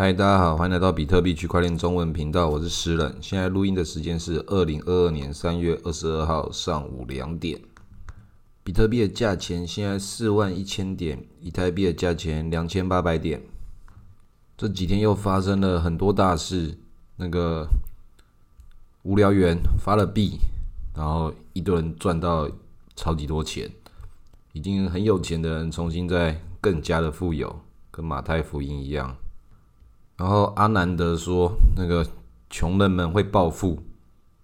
嗨，大家好，欢迎来到比特币区块链中文频道，我是诗人。现在录音的时间是二零二二年三月二十二号上午两点。比特币的价钱现在四万一千点，以太币的价钱两千八百点。这几天又发生了很多大事，那个无聊猿发了币，然后一堆人赚到超级多钱，已经很有钱的人重新在更加的富有，跟马太福音一样。然后阿南德说，那个穷人们会暴富，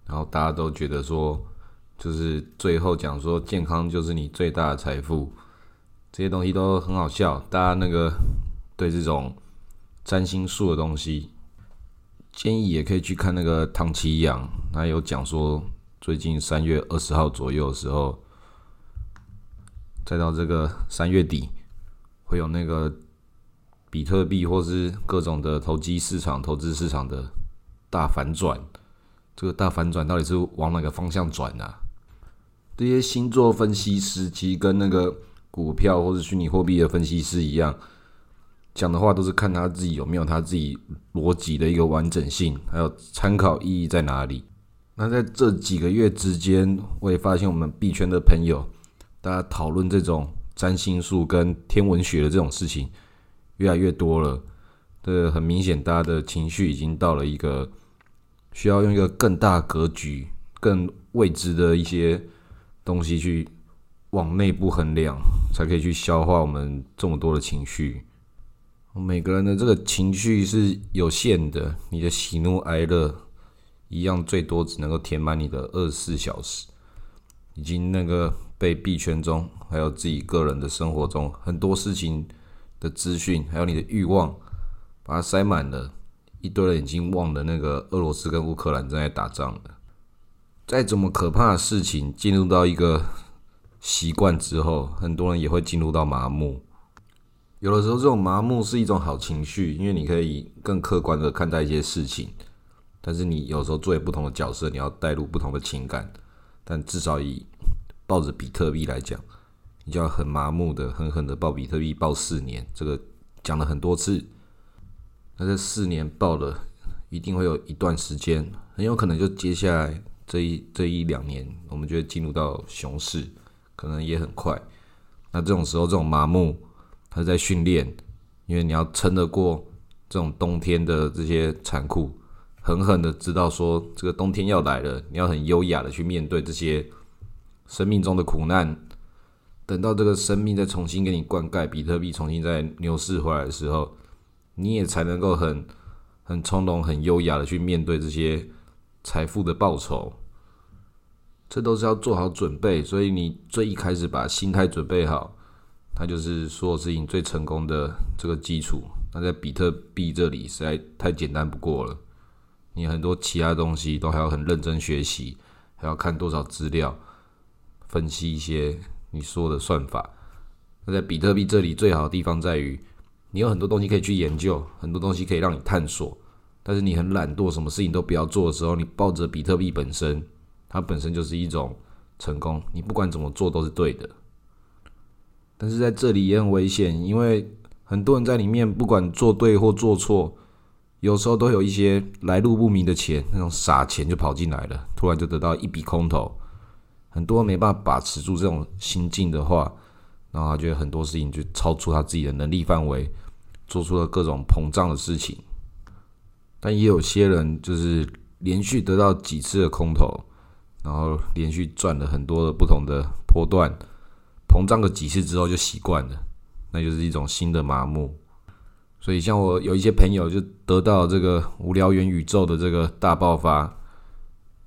然后大家都觉得说，就是最后讲说健康就是你最大的财富，这些东西都很好笑。大家那个对这种占星术的东西，建议也可以去看那个唐奇阳，他有讲说，最近三月二十号左右的时候，再到这个三月底，会有那个。比特币或是各种的投机市场、投资市场的大反转，这个大反转到底是往哪个方向转呢？这些星座分析师其实跟那个股票或者虚拟货币的分析师一样，讲的话都是看他自己有没有他自己逻辑的一个完整性，还有参考意义在哪里。那在这几个月之间，我也发现我们币圈的朋友，大家讨论这种占星术跟天文学的这种事情。越来越多了，这很明显，大家的情绪已经到了一个需要用一个更大格局、更未知的一些东西去往内部衡量，才可以去消化我们这么多的情绪。每个人的这个情绪是有限的，你的喜怒哀乐一样，最多只能够填满你的二十四小时，已经那个被币圈中还有自己个人的生活中很多事情。的资讯，还有你的欲望，把它塞满了。一堆人已经忘了那个俄罗斯跟乌克兰正在打仗了。再怎么可怕的事情，进入到一个习惯之后，很多人也会进入到麻木。有的时候，这种麻木是一种好情绪，因为你可以更客观的看待一些事情。但是你有时候作为不同的角色，你要带入不同的情感。但至少以抱着比特币来讲。你就要很麻木的、狠狠的报比特币报四年，这个讲了很多次。那这四年报了，一定会有一段时间，很有可能就接下来这一这一两年，我们就会进入到熊市，可能也很快。那这种时候，这种麻木，它在训练，因为你要撑得过这种冬天的这些残酷，狠狠的知道说这个冬天要来了，你要很优雅的去面对这些生命中的苦难。等到这个生命再重新给你灌溉，比特币重新再牛市回来的时候，你也才能够很很从容、很优雅的去面对这些财富的报酬。这都是要做好准备，所以你最一开始把心态准备好，它就是所有事情最成功的这个基础。那在比特币这里实在太简单不过了，你很多其他东西都还要很认真学习，还要看多少资料，分析一些。你说的算法，那在比特币这里最好的地方在于，你有很多东西可以去研究，很多东西可以让你探索。但是你很懒惰，什么事情都不要做的时候，你抱着比特币本身，它本身就是一种成功。你不管怎么做都是对的。但是在这里也很危险，因为很多人在里面不管做对或做错，有时候都有一些来路不明的钱，那种傻钱就跑进来了，突然就得到一笔空头。很多没办法把持住这种心境的话，然后他觉得很多事情就超出他自己的能力范围，做出了各种膨胀的事情。但也有些人就是连续得到几次的空头，然后连续赚了很多的不同的波段，膨胀个几次之后就习惯了，那就是一种新的麻木。所以像我有一些朋友就得到这个无聊元宇宙的这个大爆发。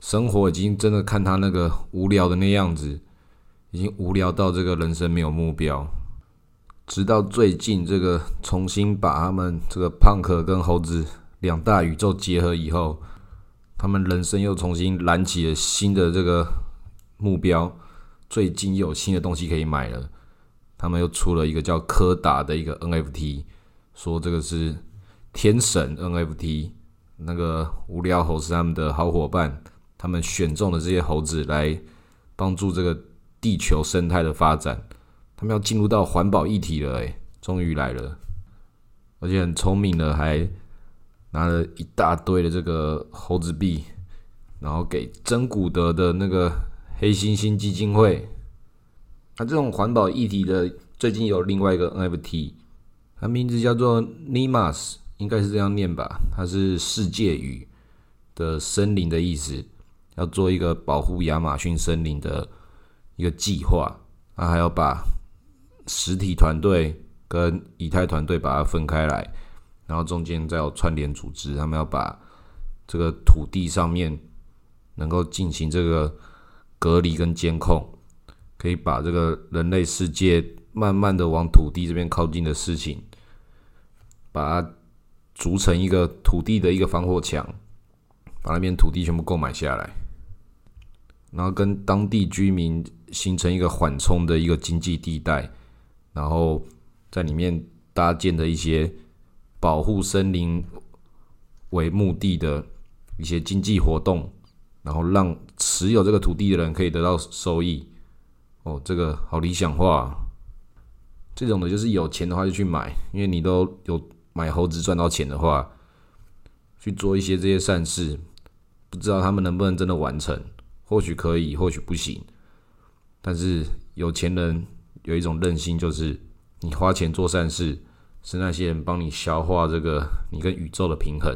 生活已经真的看他那个无聊的那样子，已经无聊到这个人生没有目标。直到最近这个重新把他们这个胖可跟猴子两大宇宙结合以后，他们人生又重新燃起了新的这个目标。最近又有新的东西可以买了，他们又出了一个叫柯达的一个 NFT，说这个是天神 NFT，那个无聊猴是他们的好伙伴。他们选中了这些猴子来帮助这个地球生态的发展。他们要进入到环保议题了，诶，终于来了，而且很聪明的，还拿了一大堆的这个猴子币，然后给真古德的那个黑猩猩基金会。那这种环保议题的，最近有另外一个 NFT，它名字叫做 Nimas，应该是这样念吧？它是世界语的森林的意思，要做一个保护亚马逊森林的一个计划。那还要把实体团队跟以太团队把它分开来。然后中间再有串联组织，他们要把这个土地上面能够进行这个隔离跟监控，可以把这个人类世界慢慢的往土地这边靠近的事情，把它筑成一个土地的一个防火墙，把那边土地全部购买下来，然后跟当地居民形成一个缓冲的一个经济地带，然后在里面搭建的一些。保护森林为目的的一些经济活动，然后让持有这个土地的人可以得到收益。哦，这个好理想化。这种的就是有钱的话就去买，因为你都有买猴子赚到钱的话，去做一些这些善事，不知道他们能不能真的完成？或许可以，或许不行。但是有钱人有一种任性，就是你花钱做善事。是那些人帮你消化这个你跟宇宙的平衡。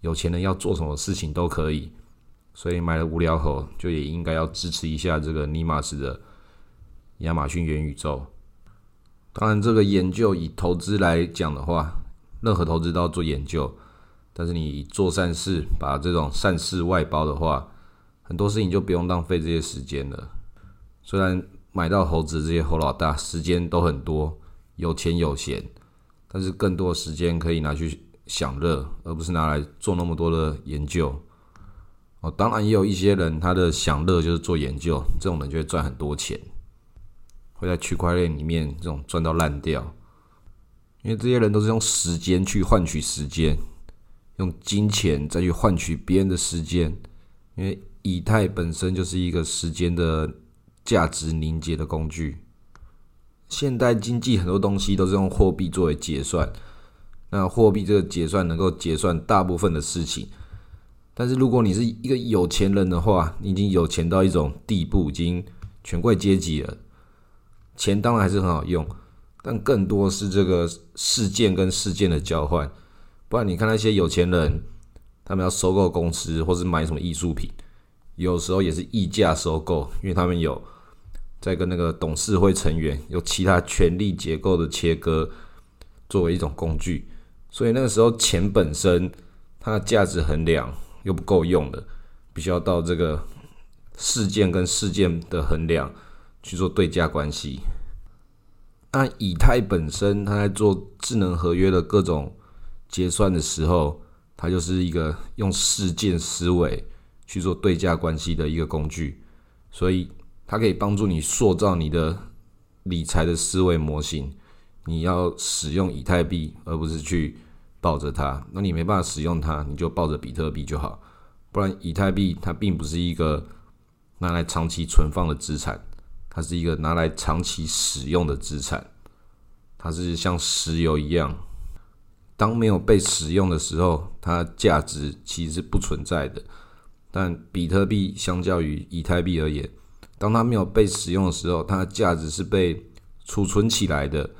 有钱人要做什么事情都可以，所以买了无聊猴就也应该要支持一下这个尼玛斯的亚马逊元宇宙。当然，这个研究以投资来讲的话，任何投资都要做研究。但是你做善事，把这种善事外包的话，很多事情就不用浪费这些时间了。虽然买到猴子这些猴老大时间都很多，有钱有闲。但是更多时间可以拿去享乐，而不是拿来做那么多的研究。哦，当然也有一些人，他的享乐就是做研究，这种人就会赚很多钱，会在区块链里面这种赚到烂掉。因为这些人都是用时间去换取时间，用金钱再去换取别人的时间。因为以太本身就是一个时间的价值凝结的工具。现代经济很多东西都是用货币作为结算，那货币这个结算能够结算大部分的事情。但是如果你是一个有钱人的话，你已经有钱到一种地步，已经权贵阶级了，钱当然还是很好用，但更多是这个事件跟事件的交换。不然你看那些有钱人，他们要收购公司或是买什么艺术品，有时候也是溢价收购，因为他们有。在跟那个董事会成员有其他权力结构的切割，作为一种工具，所以那个时候钱本身它的价值衡量又不够用的，必须要到这个事件跟事件的衡量去做对价关系。那以太本身它在做智能合约的各种结算的时候，它就是一个用事件思维去做对价关系的一个工具，所以。它可以帮助你塑造你的理财的思维模型。你要使用以太币，而不是去抱着它。那你没办法使用它，你就抱着比特币就好。不然，以太币它并不是一个拿来长期存放的资产，它是一个拿来长期使用的资产。它是像石油一样，当没有被使用的时候，它价值其实是不存在的。但比特币相较于以太币而言，当它没有被使用的时候，它的价值是被储存起来的。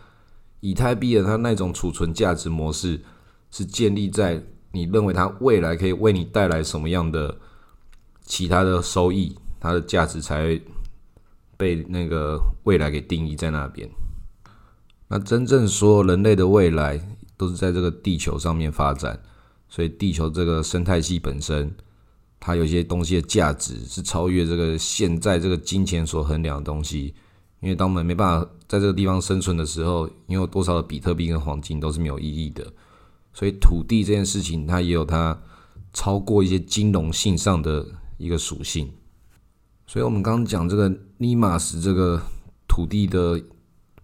以太币的它那种储存价值模式，是建立在你认为它未来可以为你带来什么样的其他的收益，它的价值才被那个未来给定义在那边。那真正所有人类的未来都是在这个地球上面发展，所以地球这个生态系本身。它有些东西的价值是超越这个现在这个金钱所衡量的东西，因为当我们没办法在这个地方生存的时候，你有多少的比特币跟黄金都是没有意义的。所以土地这件事情，它也有它超过一些金融性上的一个属性。所以我们刚刚讲这个尼玛斯这个土地的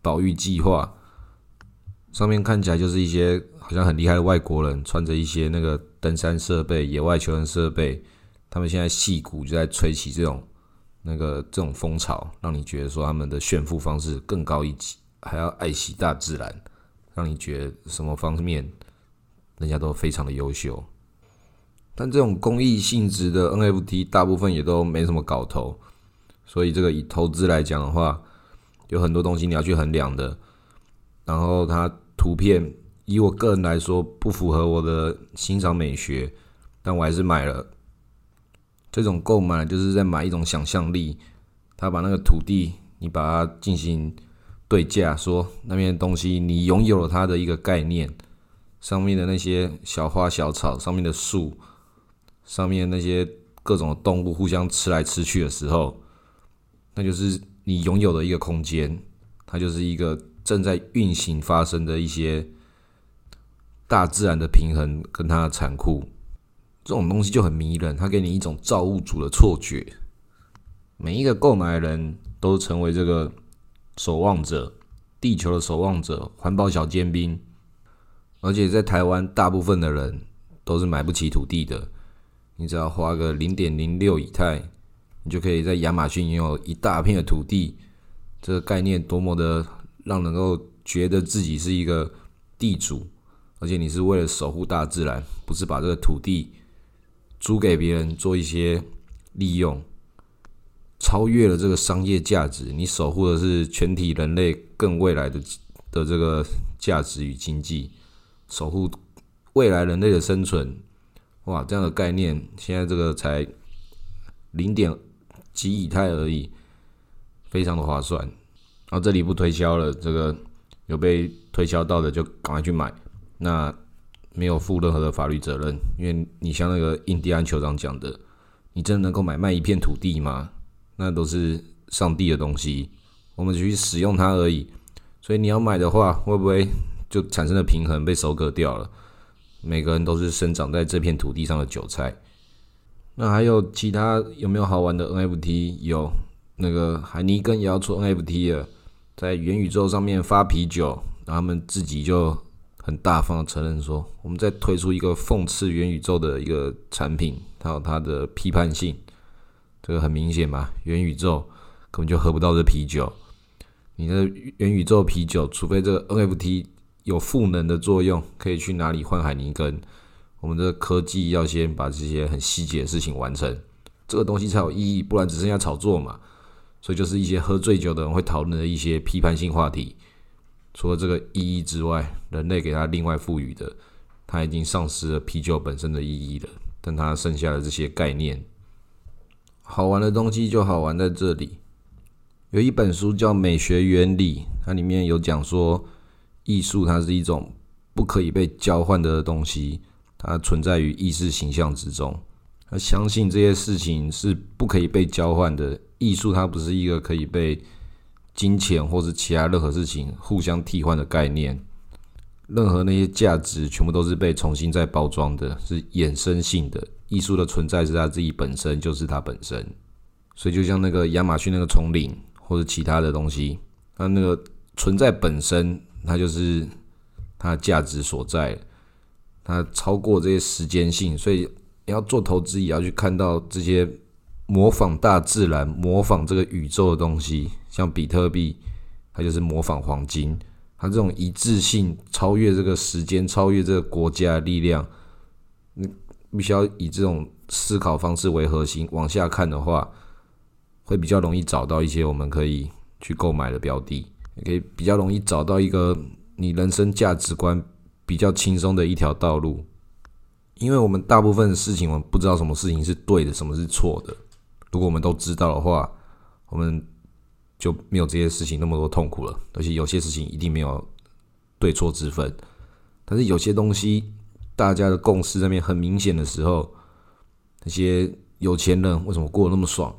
保育计划，上面看起来就是一些好像很厉害的外国人，穿着一些那个登山设备、野外求生设备。他们现在戏骨就在吹起这种那个这种风潮，让你觉得说他们的炫富方式更高一级，还要爱惜大自然，让你觉得什么方面人家都非常的优秀。但这种公益性质的 NFT 大部分也都没什么搞头，所以这个以投资来讲的话，有很多东西你要去衡量的。然后它图片，以我个人来说不符合我的欣赏美学，但我还是买了。这种购买就是在买一种想象力，他把那个土地，你把它进行对价，说那边的东西你拥有了它的一个概念，上面的那些小花小草，上面的树。上面那些各种动物互相吃来吃去的时候，那就是你拥有的一个空间，它就是一个正在运行发生的一些大自然的平衡跟它的残酷，这种东西就很迷人，它给你一种造物主的错觉。每一个购买人都成为这个守望者，地球的守望者，环保小尖兵。而且在台湾，大部分的人都是买不起土地的。你只要花个零点零六以太，你就可以在亚马逊拥有一大片的土地。这个概念多么的让能够觉得自己是一个地主，而且你是为了守护大自然，不是把这个土地租给别人做一些利用，超越了这个商业价值。你守护的是全体人类更未来的的这个价值与经济，守护未来人类的生存。哇，这样的概念，现在这个才零点几以太而已，非常的划算。然后这里不推销了，这个有被推销到的就赶快去买。那没有负任何的法律责任，因为你像那个印第安酋长讲的，你真的能够买卖一片土地吗？那都是上帝的东西，我们去使用它而已。所以你要买的话，会不会就产生了平衡被收割掉了？每个人都是生长在这片土地上的韭菜。那还有其他有没有好玩的 NFT？有那个海尼根也要出 NFT 了，在元宇宙上面发啤酒，然后他们自己就很大方的承认说，我们在推出一个讽刺元宇宙的一个产品，它有它的批判性。这个很明显嘛，元宇宙根本就喝不到这啤酒。你的元宇宙啤酒，除非这个 NFT。有赋能的作用，可以去哪里换海尼根？我们的科技要先把这些很细节的事情完成，这个东西才有意义，不然只剩下炒作嘛。所以就是一些喝醉酒的人会讨论的一些批判性话题。除了这个意义之外，人类给它另外赋予的，它已经丧失了啤酒本身的意义了。但它剩下的这些概念，好玩的东西就好玩在这里。有一本书叫《美学原理》，它里面有讲说。艺术它是一种不可以被交换的东西，它存在于意识形象之中。他相信这些事情是不可以被交换的。艺术它不是一个可以被金钱或是其他任何事情互相替换的概念。任何那些价值全部都是被重新再包装的，是衍生性的。艺术的存在是它自己本身就是它本身。所以就像那个亚马逊那个丛林或者其他的东西，它那个存在本身。它就是它的价值所在，它超过这些时间性，所以要做投资也要去看到这些模仿大自然、模仿这个宇宙的东西，像比特币，它就是模仿黄金，它这种一致性超越这个时间、超越这个国家的力量，你必须要以这种思考方式为核心往下看的话，会比较容易找到一些我们可以去购买的标的。也可以比较容易找到一个你人生价值观比较轻松的一条道路，因为我们大部分的事情，我们不知道什么事情是对的，什么是错的。如果我们都知道的话，我们就没有这些事情那么多痛苦了。而且有些事情一定没有对错之分，但是有些东西大家的共识那边很明显的时候，那些有钱人为什么过得那么爽？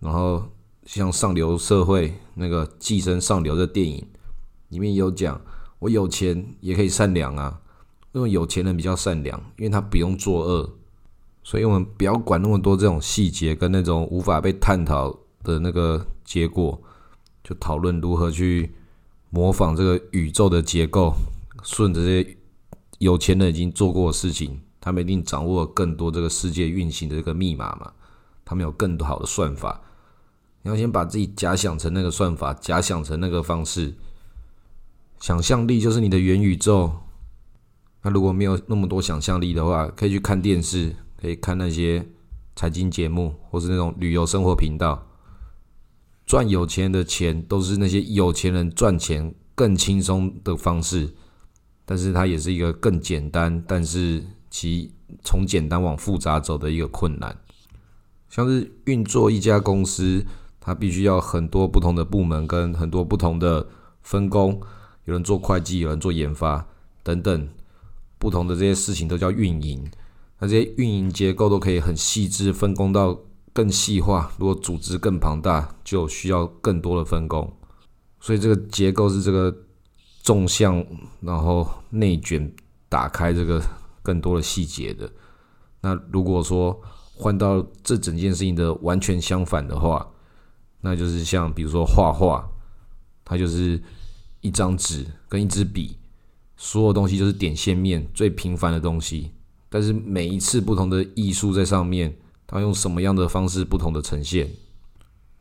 然后。像上流社会那个《寄生上流》的电影里面有讲，我有钱也可以善良啊。因为有钱人比较善良，因为他不用作恶，所以我们不要管那么多这种细节跟那种无法被探讨的那个结果，就讨论如何去模仿这个宇宙的结构，顺着这些有钱人已经做过的事情，他们一定掌握更多这个世界运行的这个密码嘛，他们有更好的算法。你要先把自己假想成那个算法，假想成那个方式。想象力就是你的元宇宙。那如果没有那么多想象力的话，可以去看电视，可以看那些财经节目，或是那种旅游生活频道。赚有钱的钱都是那些有钱人赚钱更轻松的方式，但是它也是一个更简单，但是其从简单往复杂走的一个困难。像是运作一家公司，它必须要很多不同的部门跟很多不同的分工，有人做会计，有人做研发等等，不同的这些事情都叫运营。那这些运营结构都可以很细致分工到更细化。如果组织更庞大，就需要更多的分工。所以这个结构是这个纵向，然后内卷打开这个更多的细节的。那如果说，换到这整件事情的完全相反的话，那就是像比如说画画，它就是一张纸跟一支笔，所有东西就是点线面最平凡的东西。但是每一次不同的艺术在上面，它用什么样的方式不同的呈现，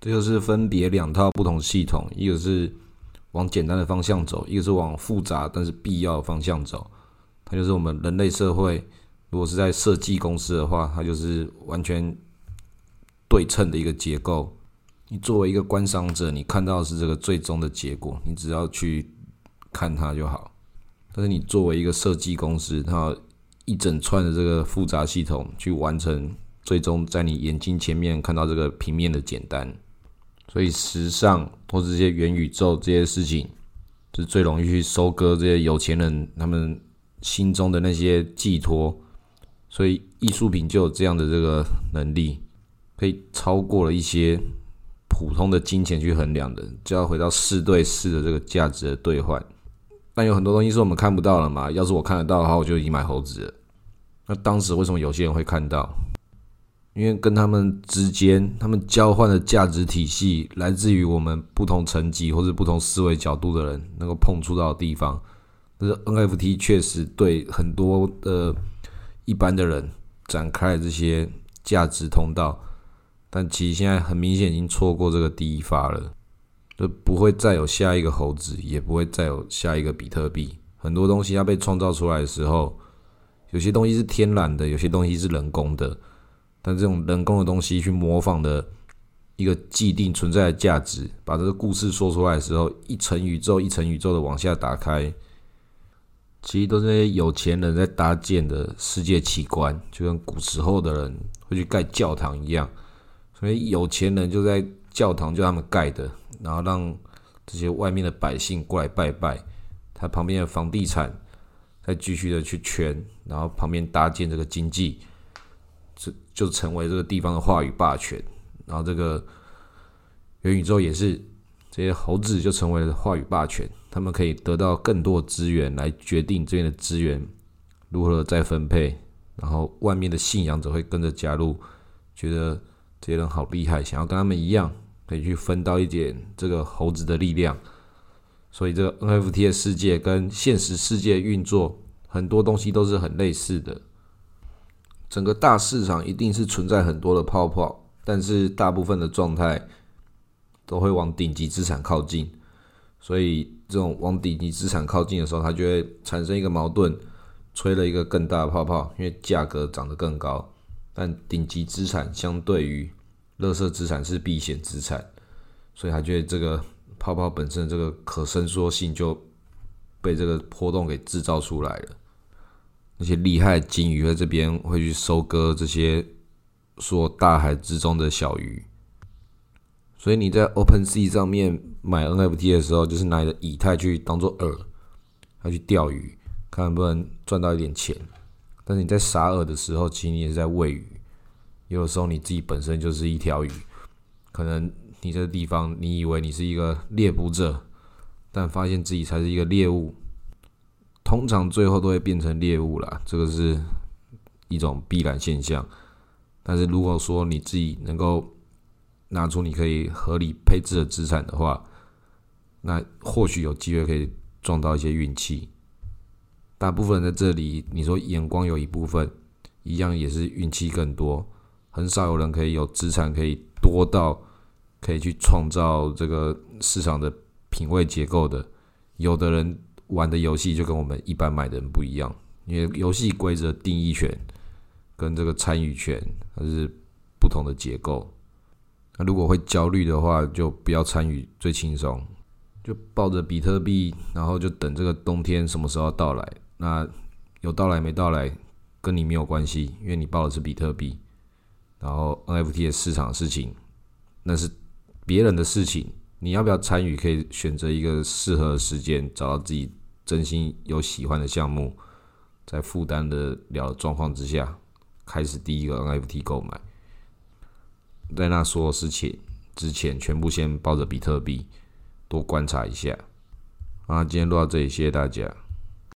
这就是分别两套不同系统，一个是往简单的方向走，一个是往复杂但是必要的方向走。它就是我们人类社会。如果是在设计公司的话，它就是完全对称的一个结构。你作为一个观赏者，你看到是这个最终的结果，你只要去看它就好。但是你作为一个设计公司，它一整串的这个复杂系统去完成，最终在你眼睛前面看到这个平面的简单。所以时尚或这些元宇宙这些事情，是最容易去收割这些有钱人他们心中的那些寄托。所以艺术品就有这样的这个能力，可以超过了一些普通的金钱去衡量的，就要回到四对四的这个价值的兑换。但有很多东西是我们看不到了嘛？要是我看得到的话，我就已经买猴子了。那当时为什么有些人会看到？因为跟他们之间，他们交换的价值体系来自于我们不同层级或者不同思维角度的人能够碰触到的地方。但是 NFT 确实对很多的。一般的人展开这些价值通道，但其实现在很明显已经错过这个第一发了，就不会再有下一个猴子，也不会再有下一个比特币。很多东西要被创造出来的时候，有些东西是天然的，有些东西是人工的。但这种人工的东西去模仿的一个既定存在的价值，把这个故事说出来的时候，一层宇宙一层宇宙的往下打开。其实都是那些有钱人在搭建的世界奇观，就跟古时候的人会去盖教堂一样。所以有钱人就在教堂就他们盖的，然后让这些外面的百姓过来拜拜。他旁边的房地产再继续的去圈，然后旁边搭建这个经济，这就成为这个地方的话语霸权。然后这个元宇宙也是。这些猴子就成为了话语霸权，他们可以得到更多资源来决定这边的资源如何再分配，然后外面的信仰者会跟着加入，觉得这些人好厉害，想要跟他们一样，可以去分到一点这个猴子的力量。所以这个 NFT 的世界跟现实世界运作很多东西都是很类似的，整个大市场一定是存在很多的泡泡，但是大部分的状态。都会往顶级资产靠近，所以这种往顶级资产靠近的时候，它就会产生一个矛盾，吹了一个更大的泡泡，因为价格涨得更高。但顶级资产相对于垃圾资产是避险资产，所以他觉得这个泡泡本身的这个可伸缩性就被这个波动给制造出来了。那些厉害的金鱼在这边会去收割这些说大海之中的小鱼。所以你在 Open Sea 上面买 NFT 的时候，就是拿你的以太去当做饵，要去钓鱼，看能不能赚到一点钱。但是你在撒饵的时候，其实你也是在喂鱼。有的时候你自己本身就是一条鱼，可能你这个地方你以为你是一个猎捕者，但发现自己才是一个猎物。通常最后都会变成猎物啦，这个是一种必然现象。但是如果说你自己能够拿出你可以合理配置的资产的话，那或许有机会可以撞到一些运气。大部分人在这里，你说眼光有一部分，一样也是运气更多。很少有人可以有资产可以多到可以去创造这个市场的品味结构的。有的人玩的游戏就跟我们一般买的人不一样，因为游戏规则定义权跟这个参与权它是不同的结构。那如果会焦虑的话，就不要参与，最轻松。就抱着比特币，然后就等这个冬天什么时候到来。那有到来没到来，跟你没有关系，因为你报的是比特币。然后 NFT 的市场事情，那是别人的事情。你要不要参与？可以选择一个适合的时间，找到自己真心有喜欢的项目，在负担的了状况之下，开始第一个 NFT 购买。在那所有事情之前，全部先抱着比特币，多观察一下。啊，今天录到这里，谢谢大家。